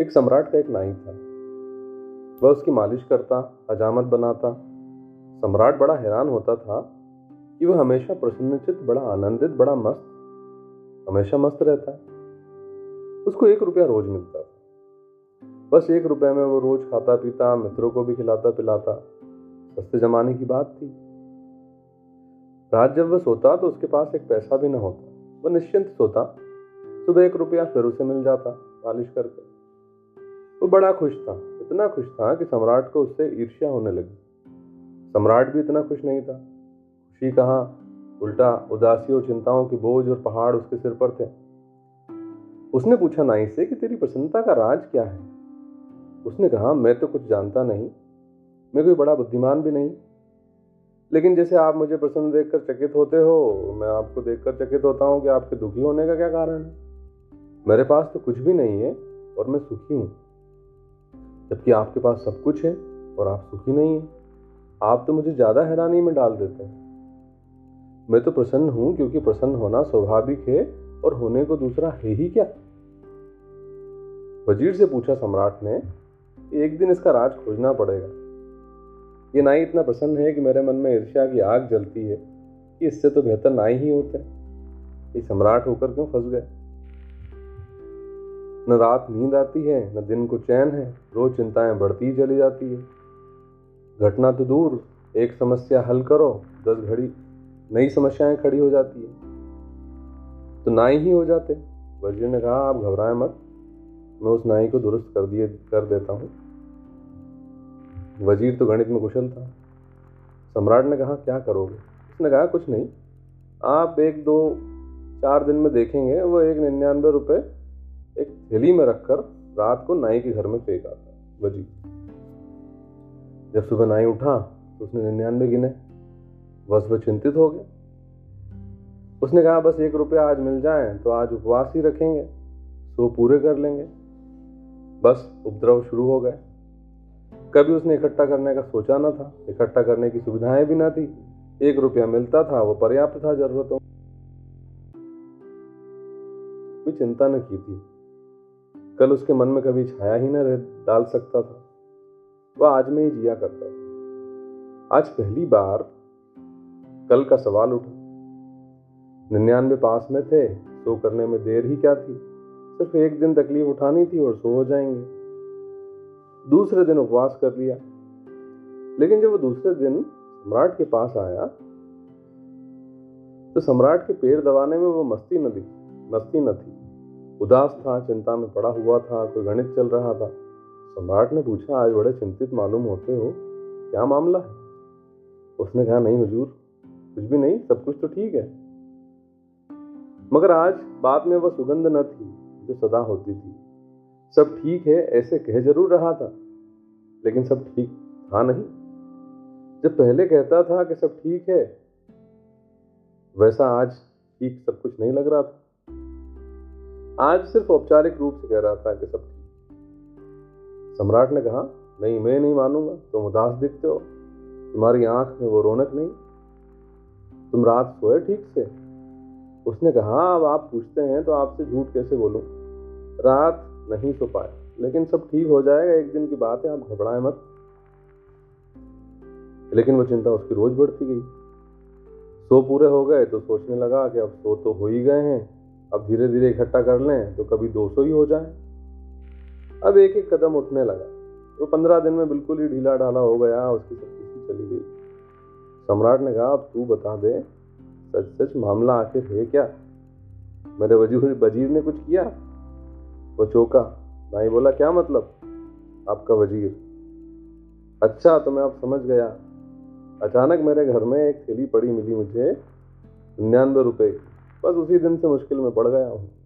एक सम्राट का एक नाई था। वह उसकी मालिश करता हजामत बनाता। सम्राट बड़ा हैरान होता था कि वह हमेशा प्रसन्नचित बड़ा आनंदित, बड़ा मस्त, हमेशा मस्त रहता उसको एक रुपया रोज मिलता था। बस एक रुपये में वो रोज खाता पीता मित्रों को भी खिलाता पिलाता सस्ते जमाने की बात थी। रात जब वह सोता तो उसके पास एक पैसा भी न होता। वह निश्चिंत सोता। सुबह एक रुपया फिर उसे मिल जाता, मालिश करके। वो बड़ा खुश था, इतना खुश था कि सम्राट को उससे ईर्ष्या होने लगी। सम्राट भी इतना खुश नहीं था। खुशी कहाँ? उल्टा उदासी और चिंताओं के बोझ और पहाड़ उसके सिर पर थे। उसने पूछा नाई से कि तेरी प्रसन्नता का राज क्या है? उसने कहा, मैं तो कुछ जानता नहीं, मैं कोई बड़ा बुद्धिमान भी नहीं। लेकिन जैसे आप मुझे प्रसन्न देखकर चकित होते हो, मैं आपको देखकर चकित होता हूँ कि आपके दुखी होने का क्या कारण है? मेरे पास तो कुछ भी नहीं है और मैं सुखी हूँ। जबकि आपके पास सब कुछ है और आप सुखी नहीं हैं। आप तो मुझे ज़्यादा हैरानी में डाल देते हैं। मैं तो प्रसन्न हूँ क्योंकि प्रसन्न होना स्वाभाविक है और होने को दूसरा है ही क्या? वज़ीर से पूछा सम्राट ने, एक दिन इसका राज खोजना पड़ेगा। ये नाई इतना प्रसन्न है कि मेरे मन में ईर्ष्या की आग जलती है कि इससे तो बेहतर नाई ही होते। ये सम्राट होकर क्यों फंस गए? न रात नींद आती है, न दिन को चैन है, रोज चिंताएँ बढ़ती चली जाती है। घटना तो दूर, एक समस्या हल करो, दस घड़ी, नई समस्याएँ खड़ी हो जाती है। तो नाई ही हो जाते। वज़ीर ने कहा, आप घबराएँ मत, मैं उस नाई को दुरुस्त कर दिए, कर देता हूँ। वज़ीर तो गणित में कुशल था। सम्राट ने कहा, क्या करोगे? उसने कहा, कुछ नहीं, आप एक दो चार दिन में देखेंगे, वो एक निन्यानवे रुपये एक थैली में रखकर रात को नाई के घर में फेंक आता वजी जब सुबह नाई उठा तो उसने निन्यानवे गिने। बस वह चिंतित हो गया। उसने कहा, बस एक रुपया आज मिल जाए तो आज उपवास ही रखेंगे। सो पूरे कर लेंगे। बस उपद्रव शुरू हो गए। कभी उसने इकट्ठा करने का सोचा ना था। इकट्ठा करने की सुविधाएँ भी ना थी। एक रुपया मिलता था, वो पर्याप्त था जरूरतों कोई चिंता न की थी। कल उसके मन में कभी छाया ही न डाल सकता था। वह आज में ही जिया करता। था आज पहली बार कल का सवाल उठा। निन्यानवे पास में थे, सो करने में देर ही क्या थी? सिर्फ़ एक दिन तकलीफ़ उठानी थी और सो हो जाएँगे। दूसरे दिन उपवास कर लिया। लेकिन जब वो दूसरे दिन सम्राट के पास आया तो सम्राट के पेड़ दबाने में वो मस्ती न दिखी, मस्ती न थी। उदास था, चिंता में पड़ा हुआ था, कोई गणित चल रहा था। सम्राट ने पूछा, आज बड़े चिंतित मालूम होते हो, क्या मामला है? उसने कहा, नहीं हुजूर, कुछ भी नहीं, सब कुछ तो ठीक है। मगर आज बात में वह सुगंध न थी, जो सदा होती थी। सब ठीक है, ऐसे कह ज़रूर रहा था, लेकिन सब ठीक था नहीं। जब पहले कहता था कि सब ठीक है, वैसा आज ठीक सब कुछ नहीं लग रहा था। आज सिर्फ़ औपचारिक रूप से कह रहा था कि सब ठीक। सम्राट ने कहा, नहीं, मैं नहीं मानूँगा। तुम उदास दिखते हो। तुम्हारी आँख में वो रौनक नहीं। तुम रात सोए ठीक से? उसने कहा अब आप पूछते हैं तो आपसे झूठ कैसे बोलूँ? रात नहीं सो पाए, लेकिन सब ठीक हो जाएगा। एक दिन की बात है, आप घबराएँ मत। लेकिन वो चिंता उसकी रोज बढ़ती गई। सो पूरे हो गए तो सोचने लगा कि अब सो तो हो ही गए हैं। अब धीरे धीरे इकट्ठा कर लें तो कभी 200 ही हो जाए। अब एक एक कदम उठने लगा। वो तो पंद्रह दिन में बिल्कुल ही ढीला ढाला हो गया, उसकी सब खुशी चली गई। सम्राट ने कहा, अब तू बता दे सच सच मामला आखिर है क्या? मेरे वज़ीर वज़ीर ने कुछ किया? वो चौका भाई बोला क्या मतलब? आपका वज़ीर? अच्छा तो मैं अब समझ गया। अचानक मेरे घर में एक थैली पड़ी मिली मुझे, निन्यानवे रुपए की। बस उसी दिन से मुश्किल में पड़ गया हूँ।